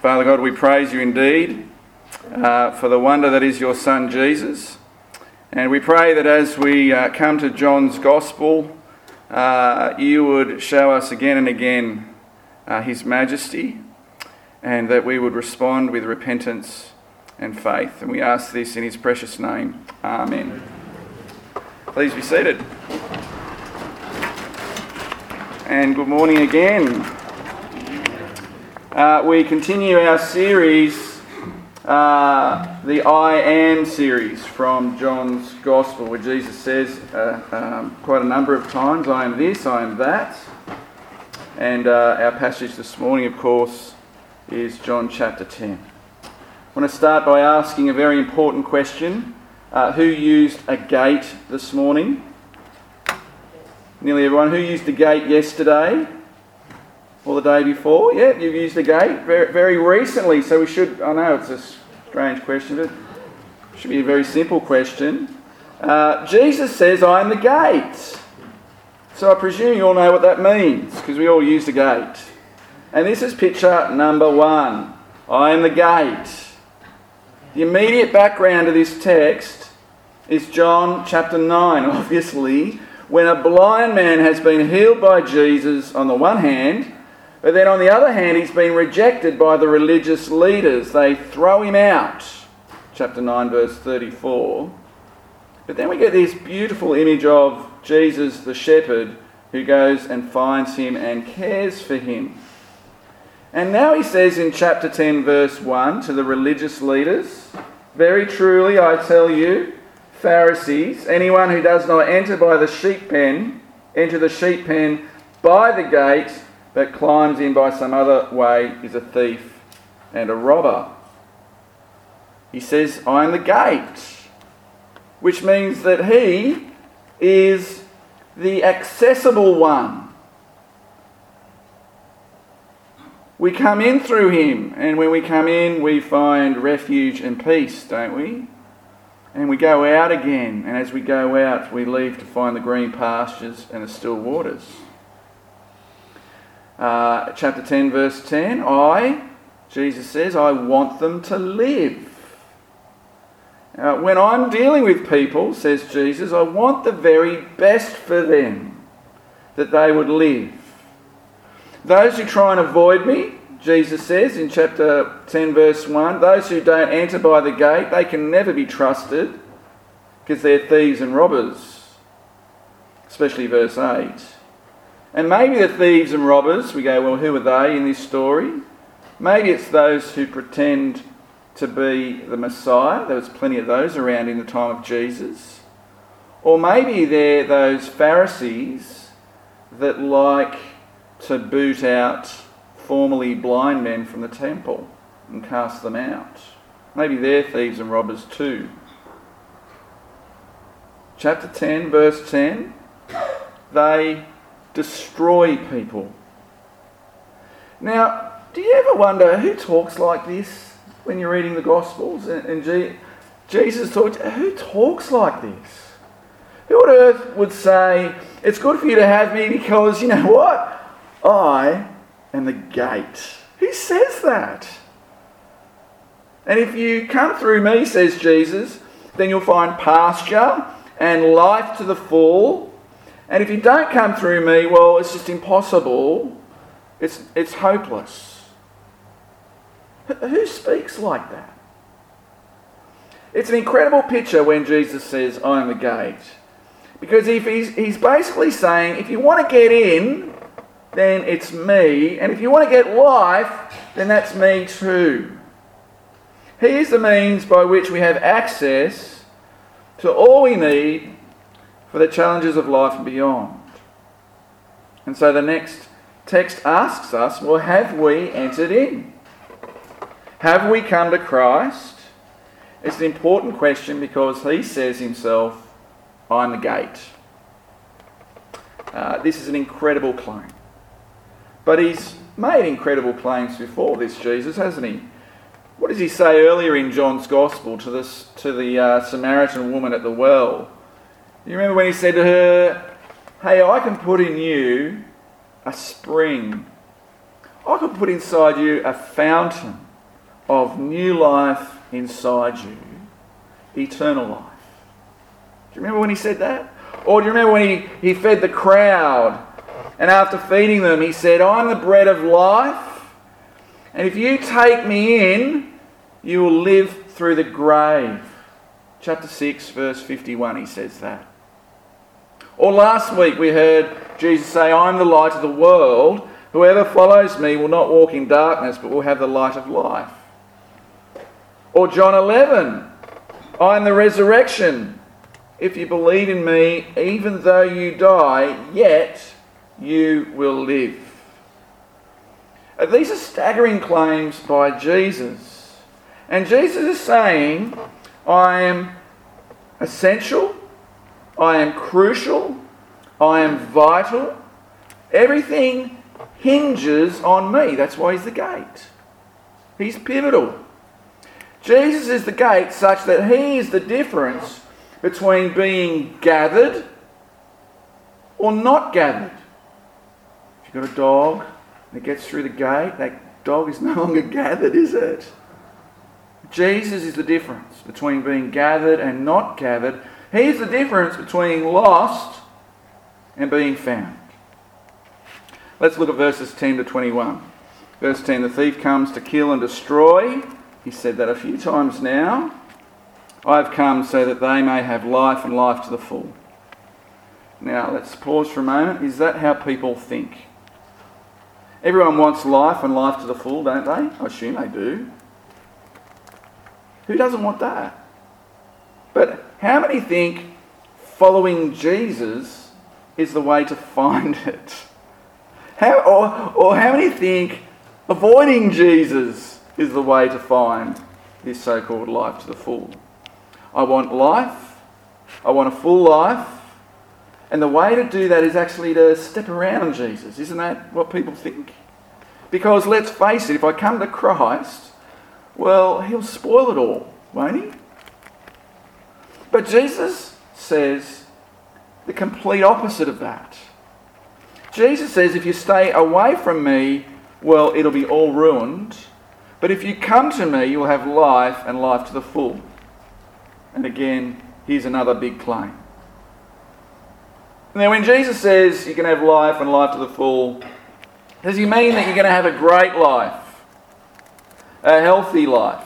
Father God, we praise you indeed uh, for the wonder that is your Son Jesus. And we pray that as we uh, come to John's Gospel, uh, you would show us again and again uh, his majesty and that we would respond with repentance and faith. And we ask this in his precious name. Amen. Please be seated. And good morning again. Uh, we continue our series, uh, the I Am series from John's Gospel, where Jesus says uh, um, quite a number of times, I am this, I am that. And uh, our passage this morning, of course, is John chapter 10. I want to start by asking a very important question. Uh, who used a gate this morning? Nearly everyone. Who used a gate yesterday? Or the day before? Yeah, you've used a gate very, very recently. So we should, I know it's a strange question, but it should be a very simple question. Uh, Jesus says, I am the gate. So I presume you all know what that means, because we all use the gate. And this is picture number one. I am the gate. The immediate background of this text is John chapter 9, obviously, when a blind man has been healed by Jesus on the one hand, but then on the other hand, he's been rejected by the religious leaders. They throw him out. Chapter 9, verse 34. But then we get this beautiful image of Jesus the shepherd who goes and finds him and cares for him. And now he says in chapter 10, verse 1 to the religious leaders Very truly, I tell you, Pharisees, anyone who does not enter by the sheep pen, enter the sheep pen by the gate, but climbs in by some other way, is a thief and a robber. He says, I am the gate, which means that he is the accessible one. We come in through him, and when we come in, we find refuge and peace, don't we? And we go out again, and as we go out, we leave to find the green pastures and the still waters. Uh, chapter 10, verse 10 I, Jesus says, I want them to live. Uh, when I'm dealing with people, says Jesus, I want the very best for them, that they would live. Those who try and avoid me, Jesus says in chapter 10, verse 1, those who don't enter by the gate, they can never be trusted because they're thieves and robbers. Especially verse 8. And maybe the thieves and robbers, we go, well, who are they in this story? Maybe it's those who pretend to be the Messiah. There was plenty of those around in the time of Jesus. Or maybe they're those Pharisees that like to boot out formerly blind men from the temple and cast them out. Maybe they're thieves and robbers too. Chapter 10, verse 10 they destroy people. Now, do you ever wonder who talks like this when you're reading the Gospels? And, and Jesus talks, who talks like this? Who on earth would say, it's good for you to have me because, you know what? I am the gate. Who says that? And if you come through me, says Jesus, then you'll find pasture and life to the full. And if you don't come through me, well, it's just impossible. It's, it's hopeless. Who speaks like that? It's an incredible picture when Jesus says, I am the gate. Because if he's, he's basically saying, if you want to get in, then it's me. And if you want to get life, then that's me too. He is the means by which we have access to all we need for the challenges of life and beyond. And so the next text asks us well, have we entered in? Have we come to Christ? It's an important question because he says himself, I'm the gate. Uh, this is an incredible claim. But he's made incredible claims before this, Jesus, hasn't he? What does he say earlier in John's Gospel to, this, to the uh, Samaritan woman at the well? You remember when he said to her, Hey, I can put in you a spring, I can put inside you a fountain of new life inside you, eternal life. Do you remember when he said that? Or do you remember when he, he fed the crowd and after feeding them, he said, I'm the bread of life, and if you take me in, you will live through the grave. Chapter 6, verse 51, he says that. Or last week we heard Jesus say, I'm the light of the world. Whoever follows me will not walk in darkness, but will have the light of life. Or John 11, I am the resurrection. If you believe in me, even though you die, yet you will live. These are staggering claims by Jesus. And Jesus is saying, I am essential, I am crucial, I am vital. Everything hinges on me. That's why he's the gate. He's pivotal. Jesus is the gate such that he is the difference between being gathered or not gathered. If you've got a dog that gets through the gate, that dog is no longer gathered, is it? Jesus is the difference between being gathered and not gathered. He's the difference between lost and being found. Let's look at verses 10 to 21. Verse 10 The thief comes to kill and destroy. He said that a few times now. I've come so that they may have life and life to the full. Now, let's pause for a moment. Is that how people think? Everyone wants life and life to the full, don't they? I assume they do. Who doesn't want that? But how many think following Jesus is the way to find it? How, or, or how many think avoiding Jesus is the way to find this so called life to the full? I want life, I want a full life, and the way to do that is actually to step around Jesus. Isn't that what people think? Because let's face it, if I come to Christ, well, he'll spoil it all, won't he? But Jesus says the complete opposite of that. Jesus says if you stay away from me, well, it'll be all ruined. But if you come to me, you'll have life and life to the full. And again, here's another big claim. Now, when Jesus says you can have life and life to the full, does he mean that you're going to have a great life, a healthy life,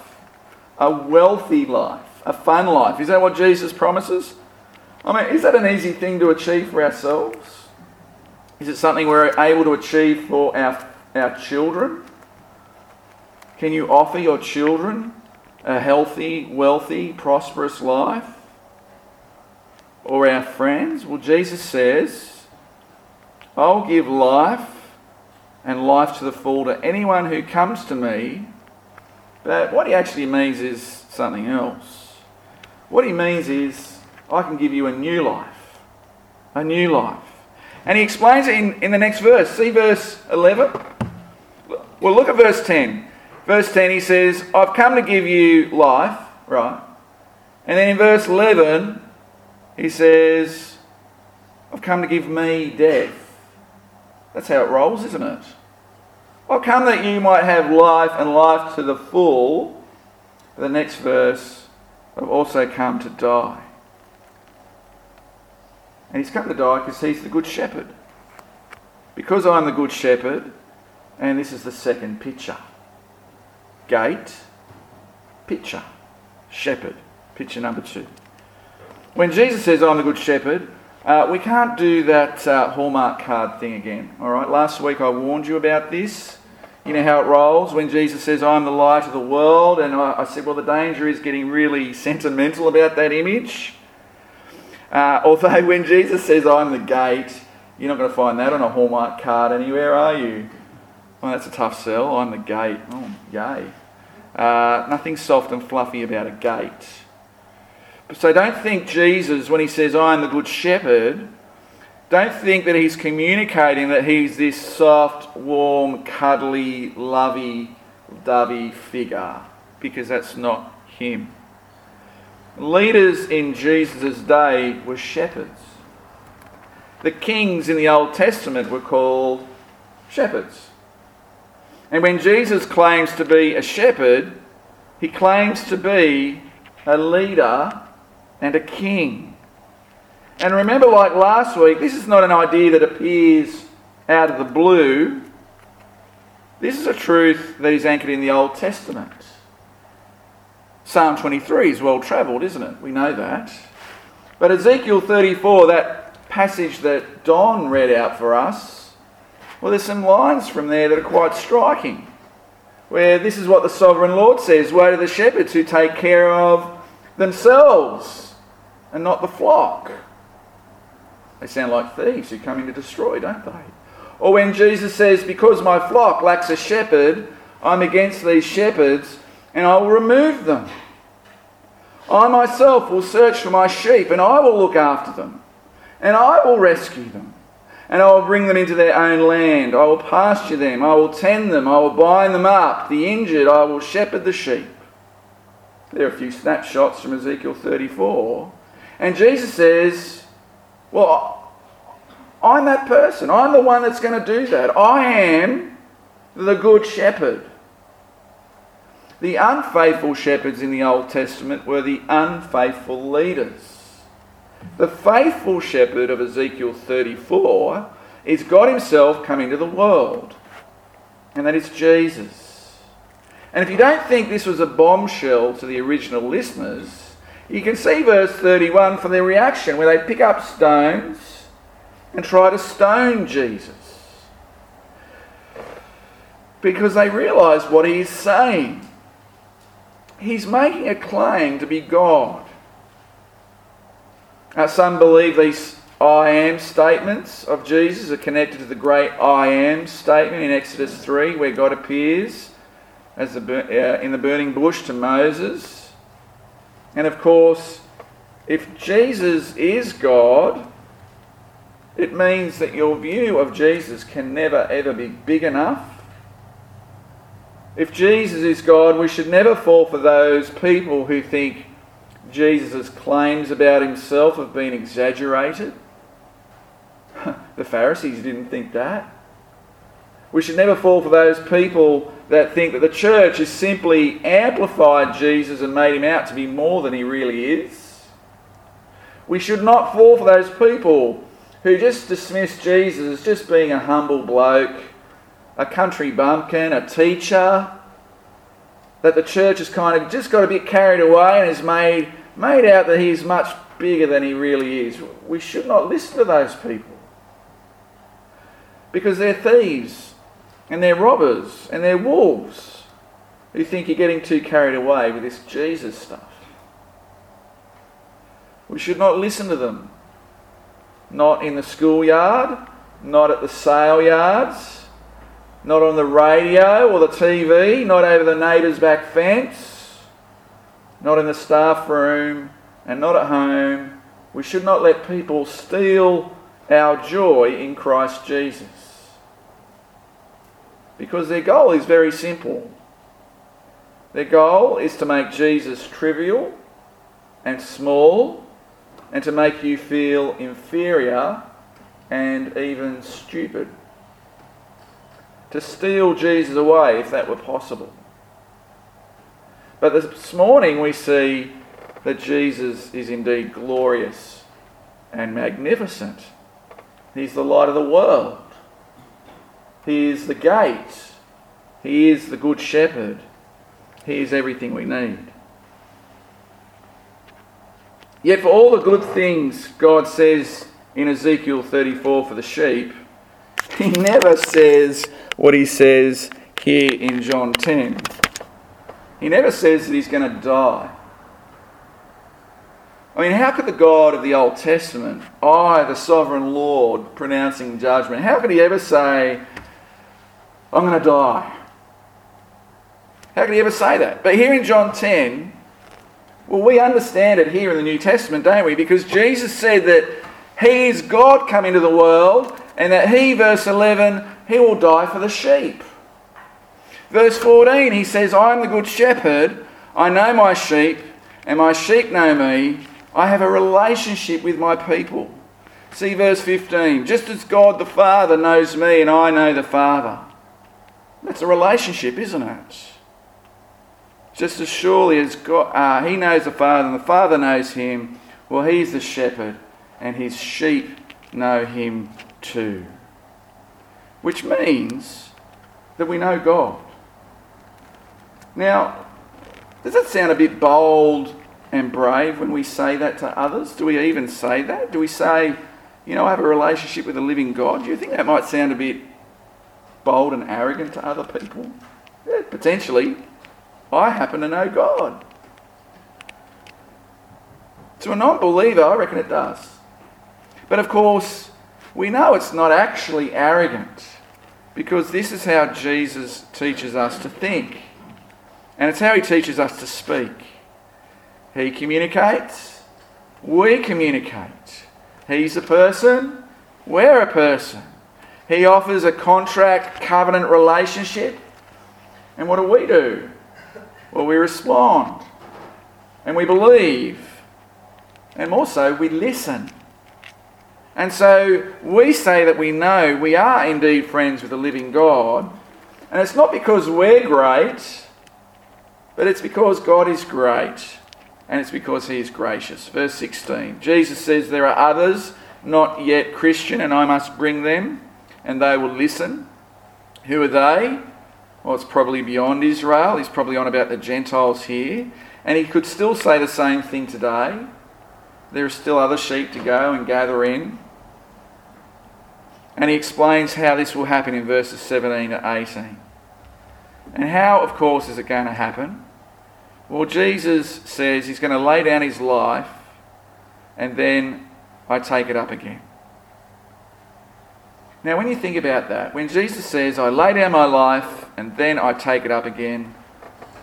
a wealthy life, a fun life? Is that what Jesus promises? I mean, is that an easy thing to achieve for ourselves? Is it something we're able to achieve for our, our children? Can you offer your children a healthy, wealthy, prosperous life? or our friends? Well, Jesus says, I'll give life and life to the full to anyone who comes to me. But what he actually means is something else. What he means is, I can give you a new life. A new life. And he explains it in, in the next verse. See verse 11? Well, look at verse 10. Verse 10, he says, I've come to give you life, right? And then in verse 11, he says, I've come to give me death. That's how it rolls, isn't it? I've come that you might have life and life to the full. The next verse, I've also come to die. And he's come to die because he's the good shepherd. Because I'm the good shepherd, and this is the second picture gate, picture, shepherd, picture number two. When Jesus says, I'm the good shepherd, uh, we can't do that uh, Hallmark card thing again. All right, last week I warned you about this. You know how it rolls when Jesus says, I'm the light of the world. And I, I said, well, the danger is getting really sentimental about that image. Uh, although when Jesus says, I'm the gate, you're not going to find that on a Hallmark card anywhere, are you? Well, that's a tough sell. I'm the gate. Oh, yay. Uh, nothing soft and fluffy about a gate. So don't think Jesus, when he says, I am the good shepherd, don't think that he's communicating that he's this soft, warm, cuddly, lovey, dovey figure, because that's not him. Leaders in Jesus' day were shepherds. The kings in the Old Testament were called shepherds. And when Jesus claims to be a shepherd, He claims to be a leader and a king. And remember, like last week, this is not an idea that appears out of the blue. This is a truth that is anchored in the Old Testament. Psalm 23 is well travelled, isn't it? We know that. But Ezekiel 34, that passage that Don read out for us, well, there's some lines from there that are quite striking. Where this is what the sovereign Lord says Woe to the shepherds who take care of themselves and not the flock. They sound like thieves who come in to destroy, don't they? Or when Jesus says, Because my flock lacks a shepherd, I'm against these shepherds and I will remove them. I myself will search for my sheep and I will look after them and I will rescue them and I will bring them into their own land. I will pasture them, I will tend them, I will bind them up. The injured, I will shepherd the sheep. There are a few snapshots from Ezekiel 34. And Jesus says, Well, I'm that person. I'm the one that's going to do that. I am the good shepherd. The unfaithful shepherds in the Old Testament were the unfaithful leaders. The faithful shepherd of Ezekiel 34 is God Himself coming to the world, and that is Jesus. And if you don't think this was a bombshell to the original listeners, you can see verse 31 from their reaction where they pick up stones and try to stone Jesus. Because they realise what he is saying. He's making a claim to be God. Now, some believe these I am statements of Jesus are connected to the great I am statement in Exodus 3, where God appears as the, uh, in the burning bush to Moses. And of course, if Jesus is God, it means that your view of Jesus can never ever be big enough if Jesus is God, we should never fall for those people who think Jesus' claims about himself have been exaggerated. the Pharisees didn't think that. We should never fall for those people that think that the church has simply amplified Jesus and made him out to be more than he really is. We should not fall for those people who just dismiss Jesus as just being a humble bloke a country bumpkin, a teacher, that the church has kind of just got a bit carried away and has made, made out that he's much bigger than he really is. We should not listen to those people because they're thieves and they're robbers and they're wolves who think you're getting too carried away with this Jesus stuff. We should not listen to them. Not in the schoolyard, not at the sale yards, not on the radio or the TV, not over the neighbour's back fence, not in the staff room, and not at home. We should not let people steal our joy in Christ Jesus. Because their goal is very simple. Their goal is to make Jesus trivial and small and to make you feel inferior and even stupid to steal Jesus away if that were possible. But this morning we see that Jesus is indeed glorious and magnificent. He's the light of the world. He is the gate. He is the good shepherd. He is everything we need. Yet, for all the good things God says in Ezekiel 34 for the sheep, He never says, what he says here in John 10. He never says that he's going to die. I mean, how could the God of the Old Testament, I, the sovereign Lord, pronouncing judgment, how could he ever say, I'm going to die? How could he ever say that? But here in John 10, well, we understand it here in the New Testament, don't we? Because Jesus said that he is God come into the world and that he, verse 11, he will die for the sheep. Verse 14, he says, I am the good shepherd. I know my sheep, and my sheep know me. I have a relationship with my people. See verse 15. Just as God the Father knows me, and I know the Father. That's a relationship, isn't it? just as surely as God, uh, he knows the Father and the Father knows him, well, he's the shepherd and his sheep know him too. Which means that we know God. Now, does that sound a bit bold and brave when we say that to others? Do we even say that? Do we say, you know, I have a relationship with a living God? Do you think that might sound a bit bold and arrogant to other people? Yeah, potentially. I happen to know God. To a non believer, I reckon it does. But of course, we know it's not actually arrogant because this is how Jesus teaches us to think. And it's how he teaches us to speak. He communicates, we communicate. He's a person, we're a person. He offers a contract covenant relationship. And what do we do? Well, we respond and we believe. And more so, we listen. And so we say that we know we are indeed friends with the living God. And it's not because we're great, but it's because God is great. And it's because He is gracious. Verse 16 Jesus says, There are others not yet Christian, and I must bring them, and they will listen. Who are they? Well, it's probably beyond Israel. He's probably on about the Gentiles here. And he could still say the same thing today. There are still other sheep to go and gather in. And he explains how this will happen in verses 17 to 18. And how, of course, is it going to happen? Well, Jesus says he's going to lay down his life and then I take it up again. Now, when you think about that, when Jesus says, I lay down my life and then I take it up again,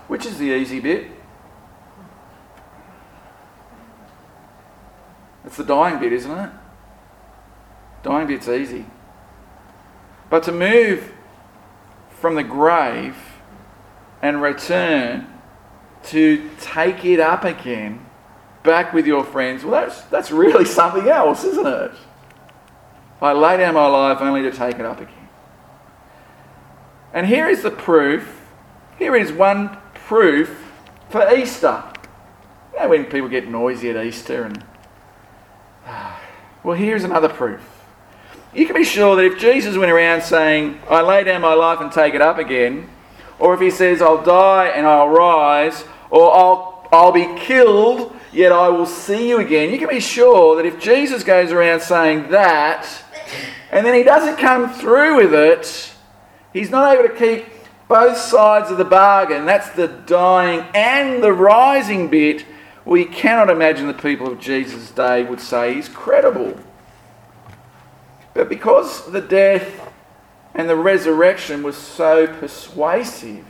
which is the easy bit? It's the dying bit, isn't it? Dying bit's easy. But to move from the grave and return to take it up again back with your friends, well, that's, that's really something else, isn't it? I lay down my life only to take it up again. And here is the proof. Here is one proof for Easter. You know, when people get noisy at Easter and. Well, here's another proof. You can be sure that if Jesus went around saying, I lay down my life and take it up again, or if he says, I'll die and I'll rise, or I'll, I'll be killed, yet I will see you again, you can be sure that if Jesus goes around saying that, and then he doesn't come through with it, he's not able to keep both sides of the bargain. That's the dying and the rising bit. We cannot imagine the people of Jesus' day would say he's credible. But because the death and the resurrection was so persuasive,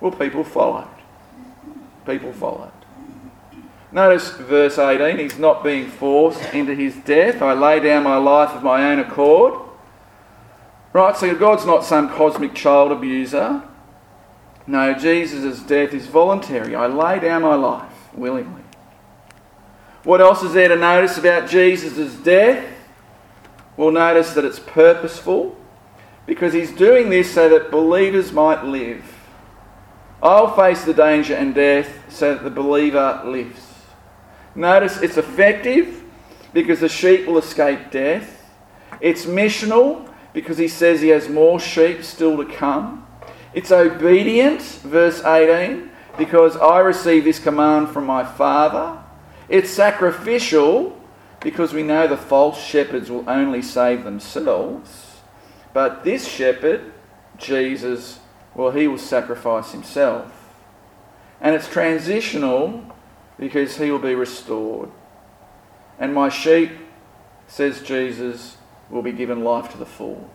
well, people followed. People followed. Notice verse 18, he's not being forced into his death. I lay down my life of my own accord. Right, so God's not some cosmic child abuser. No, Jesus' death is voluntary. I lay down my life willingly. What else is there to notice about Jesus' death? We'll notice that it's purposeful because he's doing this so that believers might live. I'll face the danger and death so that the believer lives. Notice it's effective because the sheep will escape death. It's missional because he says he has more sheep still to come. It's obedient, verse 18, because I receive this command from my Father. It's sacrificial because we know the false shepherds will only save themselves. But this shepherd, Jesus, well, he will sacrifice himself. And it's transitional because he will be restored. And my sheep, says Jesus, will be given life to the full.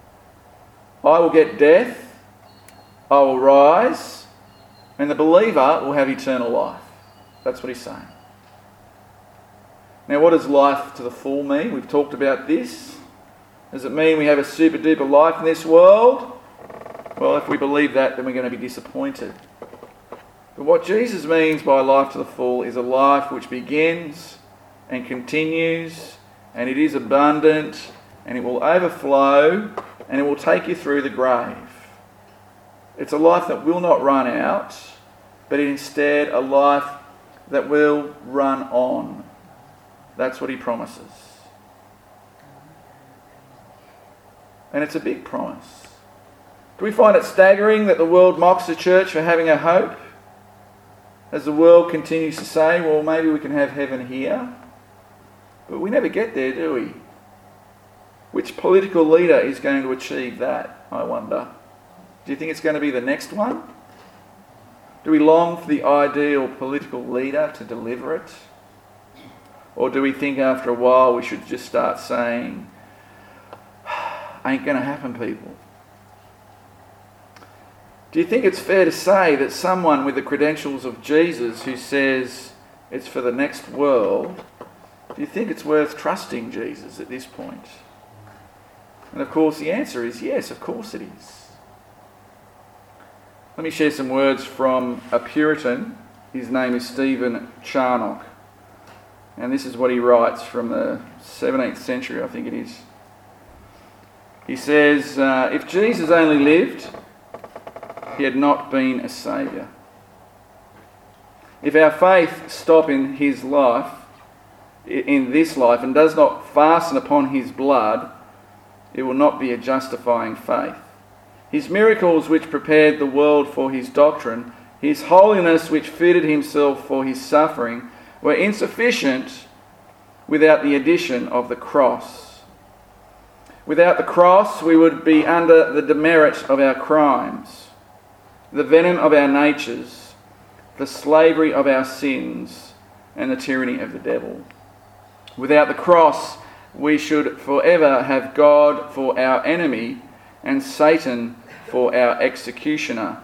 I will get death, I will rise, and the believer will have eternal life. That's what he's saying. Now, what does life to the full mean? We've talked about this. Does it mean we have a super duper life in this world? Well, if we believe that, then we're going to be disappointed. But what Jesus means by life to the full is a life which begins and continues, and it is abundant, and it will overflow, and it will take you through the grave. It's a life that will not run out, but instead a life that will run on. That's what he promises. And it's a big promise. Do we find it staggering that the world mocks the church for having a hope? As the world continues to say, well, maybe we can have heaven here. But we never get there, do we? Which political leader is going to achieve that, I wonder? Do you think it's going to be the next one? Do we long for the ideal political leader to deliver it? Or do we think after a while we should just start saying, ain't going to happen, people? Do you think it's fair to say that someone with the credentials of Jesus who says it's for the next world, do you think it's worth trusting Jesus at this point? And of course, the answer is yes, of course it is. Let me share some words from a Puritan. His name is Stephen Charnock. And this is what he writes from the 17th century, I think it is. He says, uh, If Jesus only lived, he had not been a saviour. If our faith stop in his life, in this life, and does not fasten upon his blood, it will not be a justifying faith. His miracles, which prepared the world for his doctrine, his holiness, which fitted himself for his suffering, were insufficient without the addition of the cross. Without the cross, we would be under the demerit of our crimes, the venom of our natures, the slavery of our sins, and the tyranny of the devil. Without the cross, we should forever have God for our enemy and Satan for our executioner.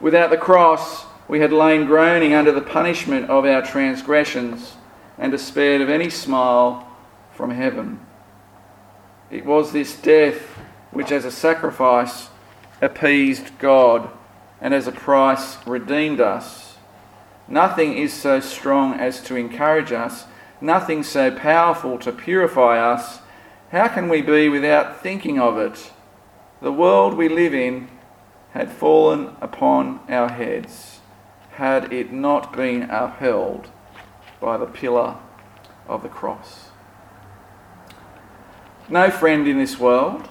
Without the cross, we had lain groaning under the punishment of our transgressions and despaired of any smile from heaven. It was this death which, as a sacrifice, appeased God and as a price redeemed us. Nothing is so strong as to encourage us nothing so powerful to purify us, how can we be without thinking of it? The world we live in had fallen upon our heads had it not been upheld by the pillar of the cross. No friend in this world,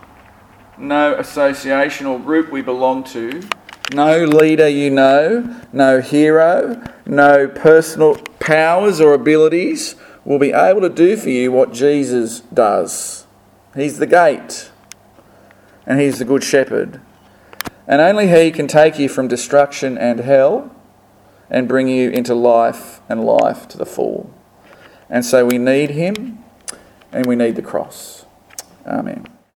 no association or group we belong to, no leader you know, no hero, no personal powers or abilities will be able to do for you what Jesus does. He's the gate, and He's the Good Shepherd. And only He can take you from destruction and hell and bring you into life and life to the full. And so we need Him and we need the cross. Amen.